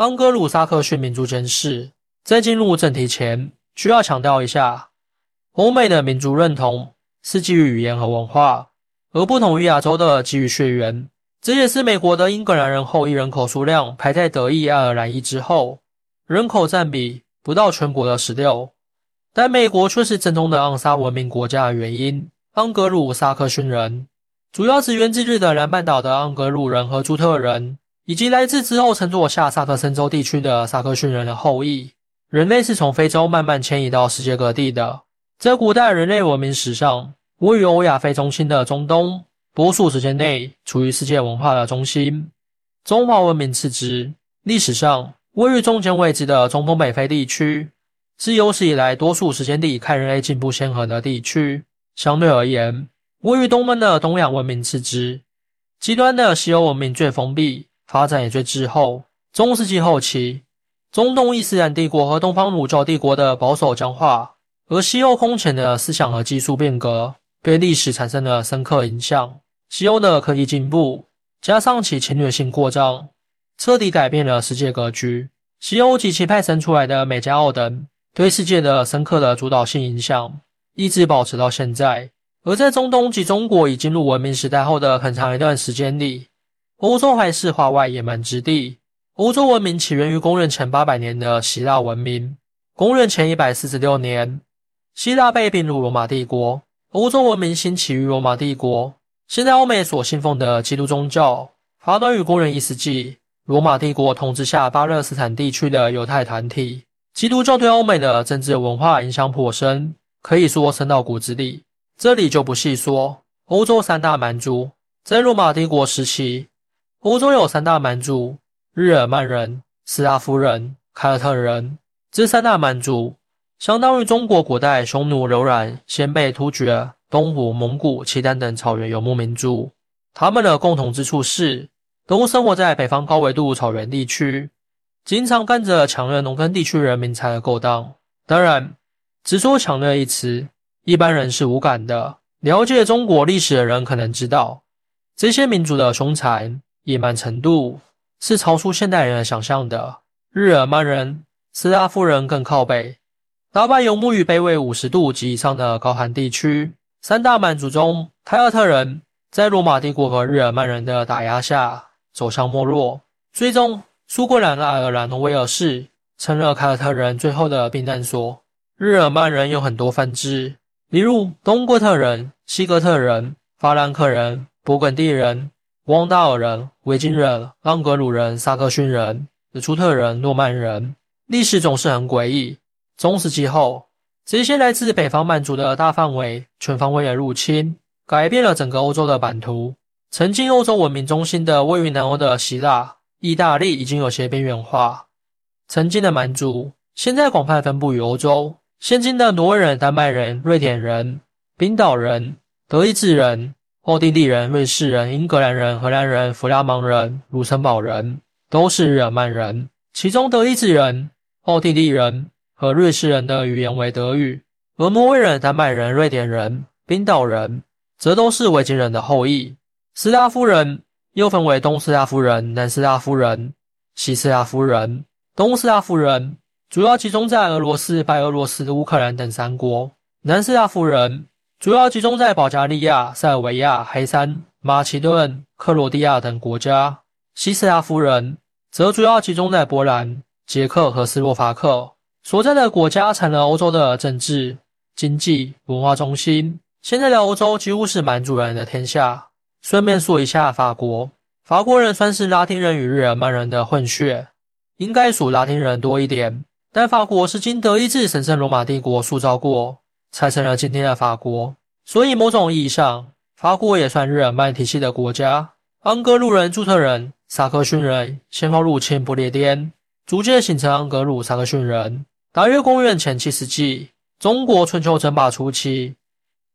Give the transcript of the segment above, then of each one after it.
盎格鲁撒克逊民族间事。在进入正题前，需要强调一下，欧美的民族认同是基于语言和文化，而不同于亚洲的基于血缘。这也是美国的英格兰人后裔人口数量排在德裔、爱尔兰裔之后，人口占比不到全国的十六，但美国却是正宗的盎撒文明国家的原因。盎格鲁撒克逊人主要是源自日的南半岛的盎格鲁人和朱特人，以及来自之后乘坐下萨克森州地区的萨克逊人的后裔。人类是从非洲慢慢迁移到世界各地的。在古代人类文明史上，位于欧亚非中心的中东。多数时间内处于世界文化的中心，中华文明次之。历史上位于中间位置的中东北非地区，是有史以来多数时间里看人类进步先河的地区。相对而言，位于东门的东亚文明次之。极端的西欧文明最封闭，发展也最滞后。中世纪后期，中东伊斯兰帝国和东方儒教帝国的保守僵化，而西欧空前的思想和技术变革。对历史产生了深刻影响。西欧的科技进步，加上其侵略性扩张，彻底改变了世界格局。西欧及其派生出来的美加奥等，对世界的深刻的主导性影响，一直保持到现在。而在中东及中国已进入文明时代后的很长一段时间里，欧洲还是化外野蛮之地。欧洲文明起源于公元前八百年的希腊文明。公元前一百四十六年，希腊被并入罗马帝国。欧洲文明兴起于罗马帝国。现在欧美所信奉的基督宗教发端于公元一世纪，罗马帝国统治下巴勒斯坦地区的犹太团体。基督教对欧美的政治文化影响颇深，可以说深到骨子里。这里就不细说。欧洲三大蛮族在罗马帝国时期，欧洲有三大蛮族：日耳曼人、斯拉夫人、凯尔特人。这三大蛮族。相当于中国古代匈奴、柔然、鲜卑、突厥、东胡、蒙古、契丹等草原游牧民族，他们的共同之处是都生活在北方高纬度草原地区，经常干着抢掠农耕地区人民财的勾当。当然，只说抢掠一词，一般人是无感的。了解中国历史的人可能知道，这些民族的凶残野蛮程度是超出现代人的想象的。日耳曼人、斯拉夫人更靠北。大半游牧于北纬五十度及以上的高寒地区。三大蛮族中，凯尔特人在罗马帝国和日耳曼人的打压下走向没落。最终，苏格兰的爱尔兰和威尔士成了凯尔特人最后的避难所。日耳曼人有很多分支，例如东哥特人、西哥特人、法兰克人、勃艮第人、汪达尔人、维京人、盎格鲁人、萨克逊人、日出特人、诺曼人。历史总是很诡异。中世纪后，这些来自北方蛮族的大范围、全方位的入侵，改变了整个欧洲的版图。曾经欧洲文明中心的位于南欧的希腊、意大利已经有些边缘化。曾经的蛮族，现在广泛分布于欧洲。现今的挪威人、丹麦人、瑞典人、冰岛人、德意志人、奥地利人、瑞士人、英格兰人、荷兰人、弗拉芒人、卢森堡人，都是日耳曼人。其中，德意志人、奥地利人。和瑞士人的语言为德语，而挪威人、丹麦人、瑞典人、冰岛人则都是维京人的后裔。斯拉夫人又分为东斯拉夫人、南斯拉夫人、西斯拉夫人。东斯拉夫人主要集中在俄罗斯、白俄罗斯、乌克兰等三国；南斯拉夫人主要集中在保加利亚、塞尔维亚、黑山、马其顿、克罗地亚等国家；西斯拉夫人则主要集中在波兰、捷克和斯洛伐克。所在的国家成了欧洲的政治、经济、文化中心。现在的欧洲几乎是蛮族人的天下。顺便说一下，法国，法国人算是拉丁人与日耳曼人的混血，应该属拉丁人多一点。但法国是经德意志神圣罗马帝国塑造过，才成了今天的法国。所以某种意义上，法国也算日耳曼体系的国家。盎格鲁人、朱特人、萨克逊人先后入侵不列颠，逐渐形成盎格鲁撒克逊人。大约公元前七世纪，中国春秋争霸初期，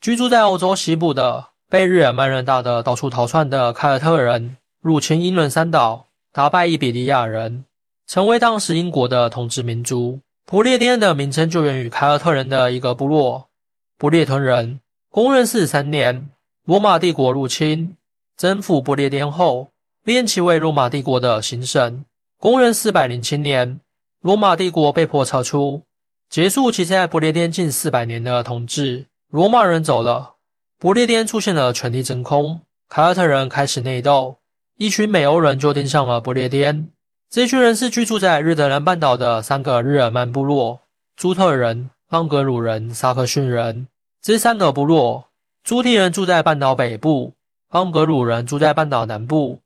居住在欧洲西部的被日耳曼人打得到处逃窜的凯尔特人入侵英伦三岛，打败伊比利亚人，成为当时英国的统治民族。不列颠的名称就源于凯尔特人的一个部落——不列屯人。公元四三年，罗马帝国入侵征服不列颠后，立其为罗马帝国的行省。公元四百零七年，罗马帝国被迫撤出，结束其在不列颠近四百年的统治。罗马人走了，不列颠出现了权力真空，凯尔特人开始内斗，一群美欧人就盯上了不列颠。这群人是居住在日德兰半岛的三个日耳曼部落：朱特人、盎格鲁人、萨克逊人。这三个部落，朱提人住在半岛北部，盎格鲁人住在半岛南部，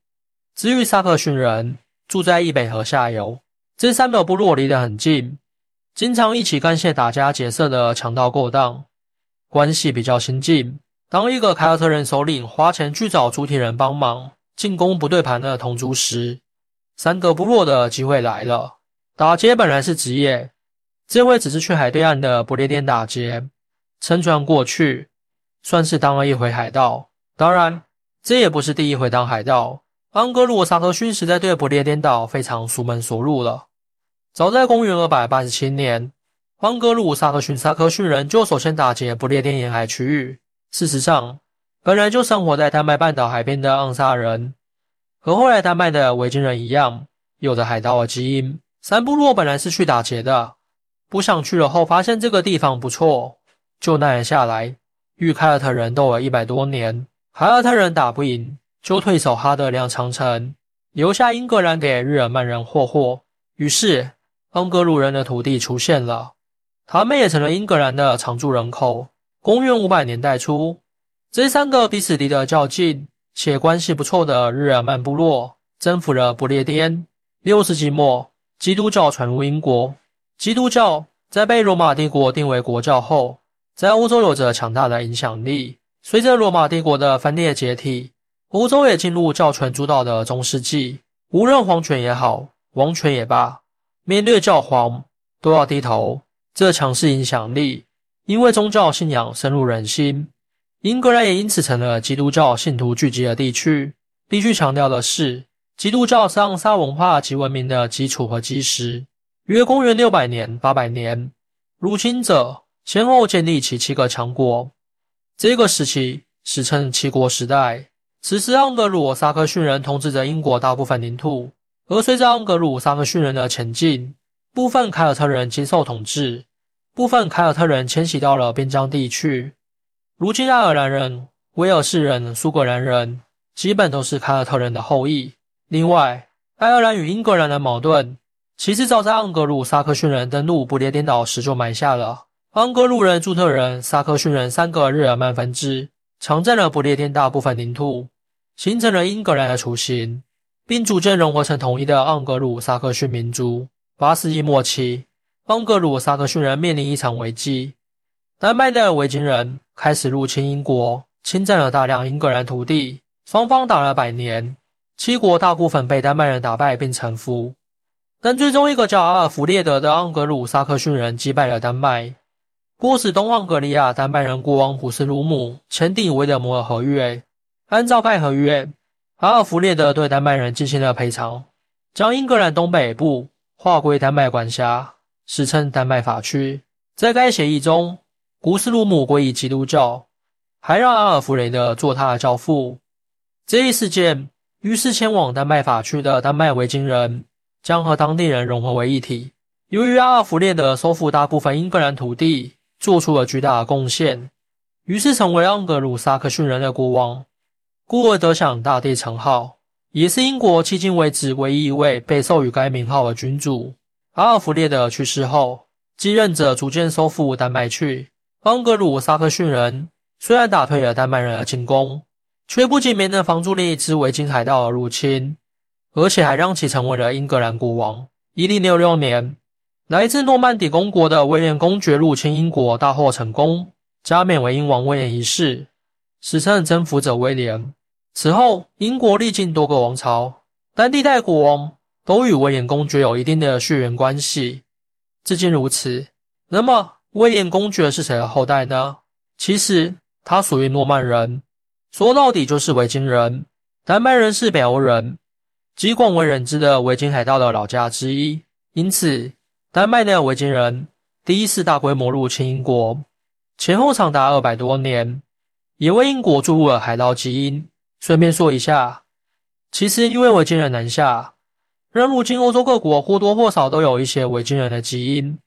至于萨克逊人住在易北河下游。这三个部落离得很近，经常一起干些打家劫舍的强盗勾当，关系比较亲近。当一个凯尔特人首领花钱去找朱提人帮忙进攻不对盘的同族时，三个部落的机会来了，打劫本来是职业，这回只是去海对岸的不列颠打劫，乘船过去，算是当了一回海盗。当然，这也不是第一回当海盗。安格鲁萨克逊实在对不列颠岛非常熟门熟路了。早在公元二百八十七年，安格鲁萨克逊萨克逊人就首先打劫不列颠沿海区域。事实上，本来就生活在丹麦半岛海边的盎萨人。和后来丹麦的维京人一样，有着海盗的基因。三部落本来是去打劫的，不想去了后发现这个地方不错，就南下来。与凯尔特人斗了一百多年，凯尔特人打不赢，就退守哈德良长城，留下英格兰给日耳曼人霍霍。于是，盎格鲁人的土地出现了，他们也成了英格兰的常住人口。公元五百年代初，这三个彼此敌得较劲。且关系不错的日耳曼部落征服了不列颠。六世纪末，基督教传入英国。基督教在被罗马帝国定为国教后，在欧洲有着强大的影响力。随着罗马帝国的分裂解体，欧洲也进入教权主导的中世纪。无论皇权也好，王权也罢，面对教皇都要低头。这强势影响力，因为宗教信仰深入人心。英格兰也因此成了基督教信徒聚集的地区。必须强调的是，基督教是盎撒文化及文明的基础和基石。约公元六百年、八百年，入侵者先后建立起七个强国，这个时期史称七国时代。此时，盎格鲁撒克逊人统治着英国大部分领土，而随着盎格鲁撒克逊人的前进，部分凯尔特人接受统治，部分凯尔特人迁徙到了边疆地区。如今，爱尔兰人、威尔士人、苏格兰人基本都是凯尔特人的后裔。另外，爱尔兰与英格兰的矛盾其实早在盎格鲁撒克逊人登陆不列颠岛时就埋下了。盎格鲁人、朱特人、撒克逊人三个日耳曼分支，强占了不列颠大部分领土，形成了英格兰的雏形，并逐渐融合成统一的盎格鲁撒克逊民族。八世纪末期，盎格鲁撒克逊人面临一场危机。丹麦的维京人开始入侵英国，侵占了大量英格兰土地。双方打了百年，七国大部分被丹麦人打败并臣服。但最终，一个叫阿尔弗列德的盎格鲁撒克逊人击败了丹麦，迫使东盎格利亚丹麦人国王普斯鲁姆签订维德摩尔合约。按照该合约，阿尔弗列德对丹麦人进行了赔偿，将英格兰东北部划归丹麦管辖，史称丹麦法区。在该协议中，古斯鲁姆归依基督教，还让阿尔弗雷德做他的教父。这一事件于是前往丹麦法区的丹麦维京人将和当地人融合为一体。由于阿尔弗列德收复大部分英格兰土地，做出了巨大的贡献，于是成为盎格鲁撒克逊人的国王，故而得享大帝称号，也是英国迄今为止唯一一位被授予该名号的君主。阿尔弗列德去世后，继任者逐渐收复丹麦去。盎格鲁撒克逊人虽然打退了丹麦人的进攻，却不仅没能防住另一支维京海盗的入侵，而且还让其成为了英格兰国王。一零六六年，来自诺曼底公国的威廉公爵入侵英国，大获成功，加冕为英王威廉一世，史称征服者威廉。此后，英国历经多个王朝，但历代国王都与威廉公爵有一定的血缘关系，至今如此。那么，威廉公爵是谁的后代呢？其实他属于诺曼人，说到底就是维京人。丹麦人是北欧人，极广为人知的维京海盗的老家之一。因此，丹麦的维京人第一次大规模入侵英国，前后长达二百多年，也为英国注入了海盗基因。顺便说一下，其实因为维京人南下，让如今欧洲各国或多或少都有一些维京人的基因，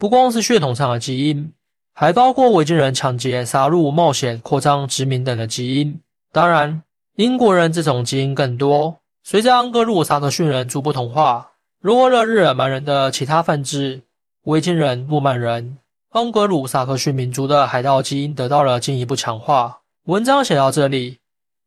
不光是血统上的基因，还包括维京人抢劫、杀戮、冒险、扩张、殖民等的基因。当然，英国人这种基因更多。随着安格鲁撒克逊人逐步同化，融合了日耳曼人的其他分支，维京人、诺曼人、安格鲁撒克逊民族的海盗基因得到了进一步强化。文章写到这里，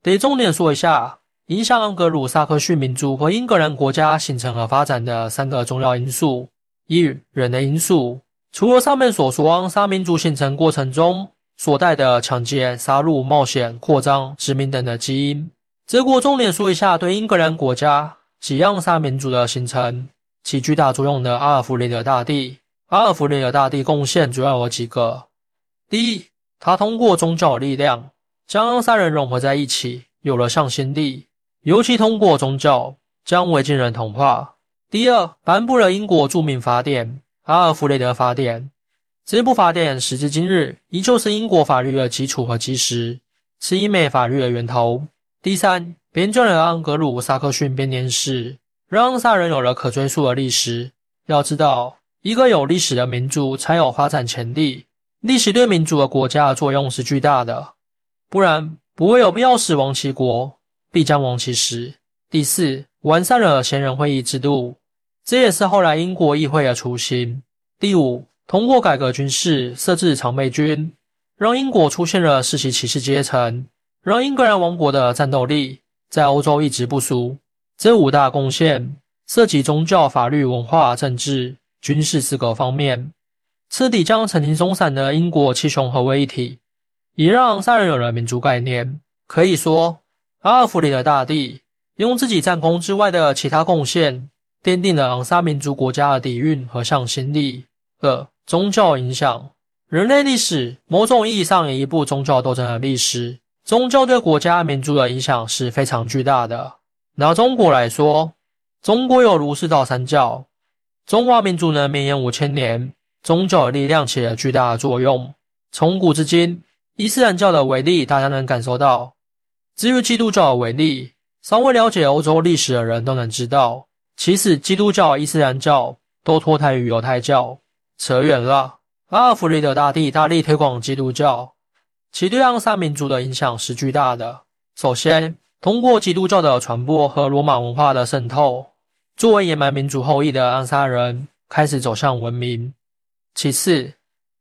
得重点说一下影响安格鲁撒克逊民族和英格兰国家形成和发展的三个重要因素：一、人的因素。除了上面所说沙民族形成过程中所带的抢劫、杀戮、冒险、扩张、殖民等的基因。这国重点说一下对英格兰国家及盎沙民族的形成起巨大作用的阿尔弗雷德大帝。阿尔弗雷德大帝贡献主要有几个：第一，他通过宗教力量将盎沙人融合在一起，有了向心力，尤其通过宗教将维京人同化；第二，颁布了英国著名法典《阿尔弗雷德法典》，这部法典时至今日依旧是英国法律的基础和基石，是英美法律的源头。第三，编撰了《安格鲁撒克逊编年史》，让萨人有了可追溯的历史。要知道，一个有历史的民族才有发展潜力，历史对民族和国家的作用是巨大的，不然不会有必要死亡其国，必将亡其时。第四，完善了贤人会议制度，这也是后来英国议会的雏形。第五，通过改革军事，设置常备军，让英国出现了世袭骑士阶层。让英格兰王国的战斗力在欧洲一直不俗。这五大贡献涉及宗教、法律、文化、政治、军事四个方面，彻底将曾经松散的英国七雄合为一体，也让三人有了民族概念。可以说，阿尔弗里的大帝用自己战功之外的其他贡献，奠定了昂沙民族国家的底蕴和向心力。二、宗教影响人类历史，某种意义上也一部宗教斗争的历史。宗教对国家民族的影响是非常巨大的。拿中国来说，中国有儒释道三教，中华民族能绵延五千年，宗教的力量起了巨大的作用。从古至今，伊斯兰教的威力大家能感受到。至于基督教的威力，稍微了解欧洲历史的人都能知道。其实，基督教、伊斯兰教都脱胎于犹太教。扯远了，阿尔弗雷德大帝大力推广基督教。其对盎沙民族的影响是巨大的。首先，通过基督教的传播和罗马文化的渗透，作为野蛮民族后裔的盎沙人开始走向文明。其次，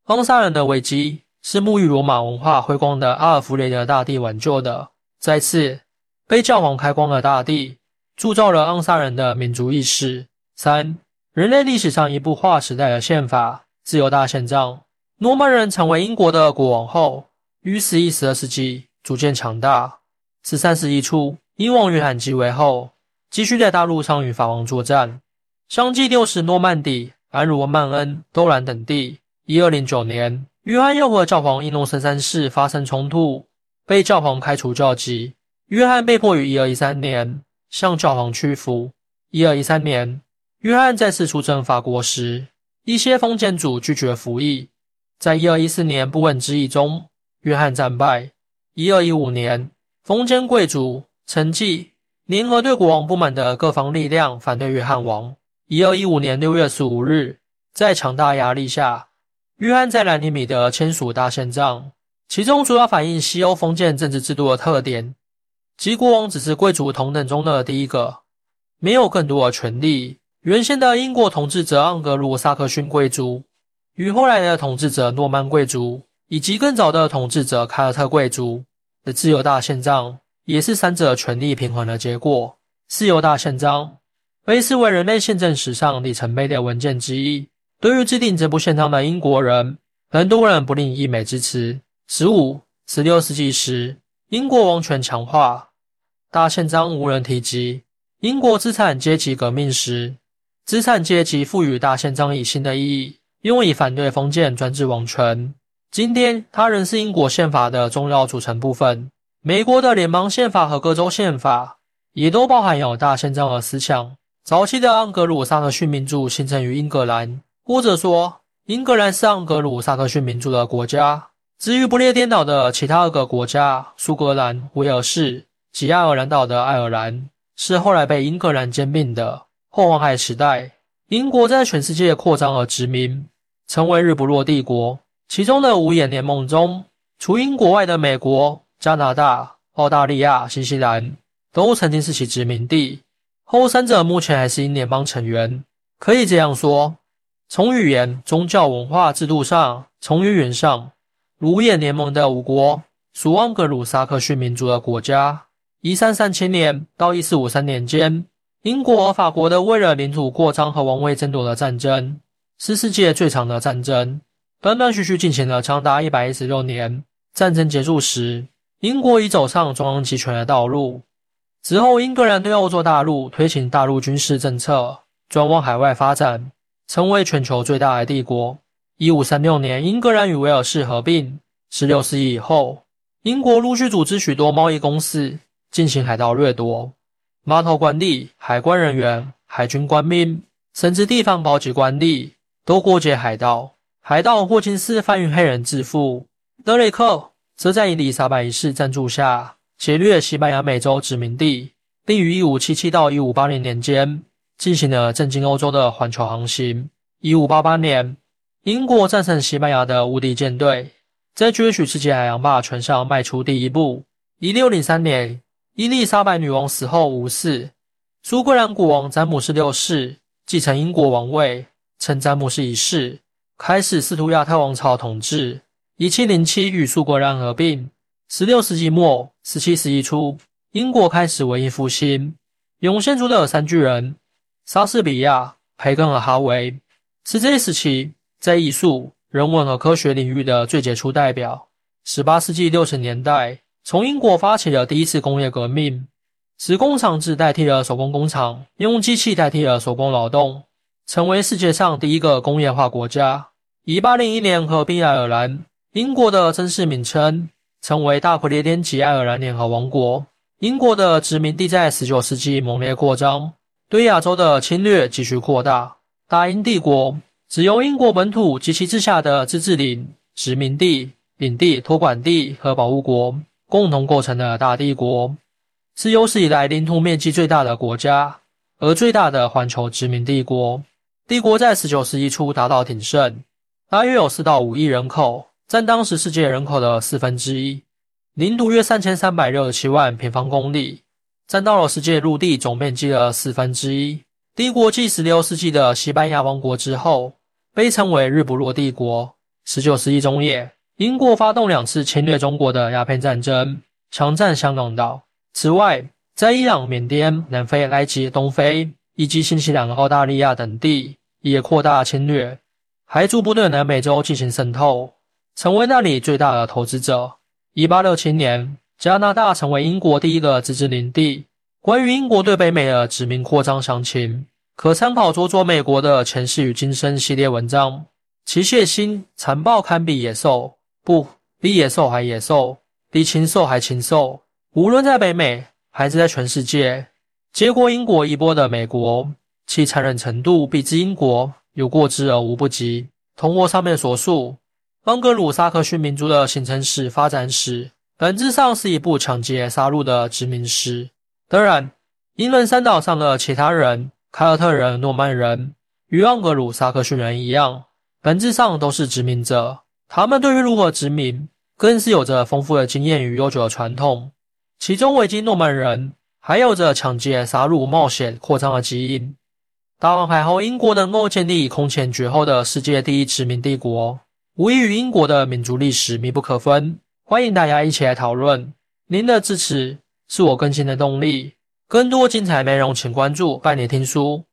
盎沙人的危机是沐浴罗马文化辉光的阿尔弗雷德大帝挽救的。再次，被教皇开光的大帝铸造了盎沙人的民族意识。三，人类历史上一部划时代的宪法——自由大宪章。诺曼人成为英国的国王后。于十一、十二世纪逐渐强大。十三世纪初，英王约翰即位后，继续在大陆上与法王作战，相继丢失诺曼底、安茹曼恩、都兰等地。一二零九年，约翰又和教皇伊诺森三世发生冲突，被教皇开除教籍。约翰被迫于一二一三年向教皇屈服。一二一三年，约翰再次出征法国时，一些封建主拒绝服役。在一二一四年不稳之役中。约翰战败。一二一五年，封建贵族承继联合对国王不满的各方力量，反对约翰王。一二一五年六月十五日，在强大压力下，约翰在兰尼米德签署大宪章，其中主要反映西欧封建政治制度的特点，即国王只是贵族同等中的第一个，没有更多的权利。原先的英国统治者盎格鲁撒克逊贵族与后来的统治者诺曼贵族。以及更早的统治者凯尔特贵族的自由大宪章，也是三者权力平衡的结果。自由大宪章被视为人类宪政史上里程碑的文件之一。对于制定这部宪章的英国人，很多人不吝溢美之词。十五、十六世纪时，英国王权强化，大宪章无人提及。英国资产阶级革命时，资产阶级赋予大宪章以新的意义，用以反对封建专制王权。今天，它仍是英国宪法的重要组成部分。美国的联邦宪法和各州宪法也都包含有大宪章的思想。早期的盎格鲁撒克逊民族形成于英格兰，或者说，英格兰是盎格鲁撒克逊民族的国家。至于不列颠岛的其他二个国家——苏格兰、威尔士及爱尔兰岛的爱尔兰，是后来被英格兰兼并的。后航海时代，英国在全世界扩张而殖民，成为日不落帝国。其中的五眼联盟中，除英国外的美国、加拿大、澳大利亚、新西兰，都曾经是其殖民地。后三者目前还是英联邦成员。可以这样说，从语言、宗教、文化、制度上，从语言上，五眼联盟的五国属盎格鲁撒克逊民族的国家。一三三七年到一四五三年间，英国和法国的为了领土扩张和王位争夺的战争，是世界最长的战争。断断续续进行了长达一百一十六年。战争结束时，英国已走上中央集权的道路。之后，英格兰对欧洲大陆推行大陆军事政策，转往海外发展，成为全球最大的帝国。一五三六年，英格兰与威尔士合并。十六世纪以后，英国陆续组织许多贸易公司，进行海盗掠夺。码头官吏、海关人员、海军官兵，甚至地方保级官吏，都过界海盗。海盗霍金斯贩运黑人致富，德雷克则在伊丽莎白一世赞助下劫掠西班牙美洲殖民地，并于一五七七到一五八零年间进行了震惊欧洲的环球航行。一五八八年，英国战胜西班牙的无敌舰队，在攫取世界海洋霸权上迈出第一步。1603年，伊丽莎白女王死后无嗣，苏格兰国王詹姆斯六世继承英国王位，称詹姆斯一世。开始斯图亚特王朝统治。一七零七与苏格兰合并。十六世纪末、十七世纪初，英国开始文艺复兴，涌现出的三巨人——莎士比亚、培根和哈维，是这一时期在艺术、人文和科学领域的最杰出代表。十八世纪六十年代，从英国发起了第一次工业革命，使工厂制代替了手工工厂，用机器代替了手工劳动，成为世界上第一个工业化国家。一八零一年合并爱尔兰，英国的正式名称成为大不列颠及爱尔兰联合王国。英国的殖民地在十九世纪猛烈扩张，对亚洲的侵略继续扩大。大英帝国只由英国本土及其治下的自治领、殖民地、领地、托管地和保护国共同构成的大帝国，是有史以来领土面积最大的国家，而最大的环球殖民帝国。帝国在十九世纪初达到鼎盛。大约有四到五亿人口，占当时世界人口的四分之一，领土约三千三百六十七万平方公里，占到了世界陆地总面积的四分之一。帝国继十六世纪的西班牙王国之后，被称为日不落帝国。十九世纪中叶，英国发动两次侵略中国的鸦片战争，强占香港岛。此外，在伊朗、缅甸、南非、埃及、东非以及新西兰、澳大利亚等地也扩大侵略。还逐步对南美洲进行渗透，成为那里最大的投资者。一八六七年，加拿大成为英国第一个自治领地。关于英国对北美的殖民扩张详情，可参考佐佐美国的前世与今生系列文章。其血腥残暴堪比野兽，不比野兽还野兽，比禽兽还禽兽。无论在北美还是在全世界，接过英国衣钵的美国，其残忍程度比之英国。有过之而无不及。通过上面所述，盎格鲁撒克逊民族的形成史、发展史，本质上是一部抢劫、杀戮的殖民史。当然，英伦三岛上的其他人——凯尔特人、诺曼人，与盎格鲁撒克逊人一样，本质上都是殖民者。他们对于如何殖民，更是有着丰富的经验与悠久的传统。其中，维京诺曼人还有着抢劫、杀戮、冒险、扩张的基因。大航海后，英国能够建立空前绝后的世界第一殖民帝国，无疑与英国的民族历史密不可分。欢迎大家一起来讨论，您的支持是我更新的动力。更多精彩内容，请关注“拜你听书”。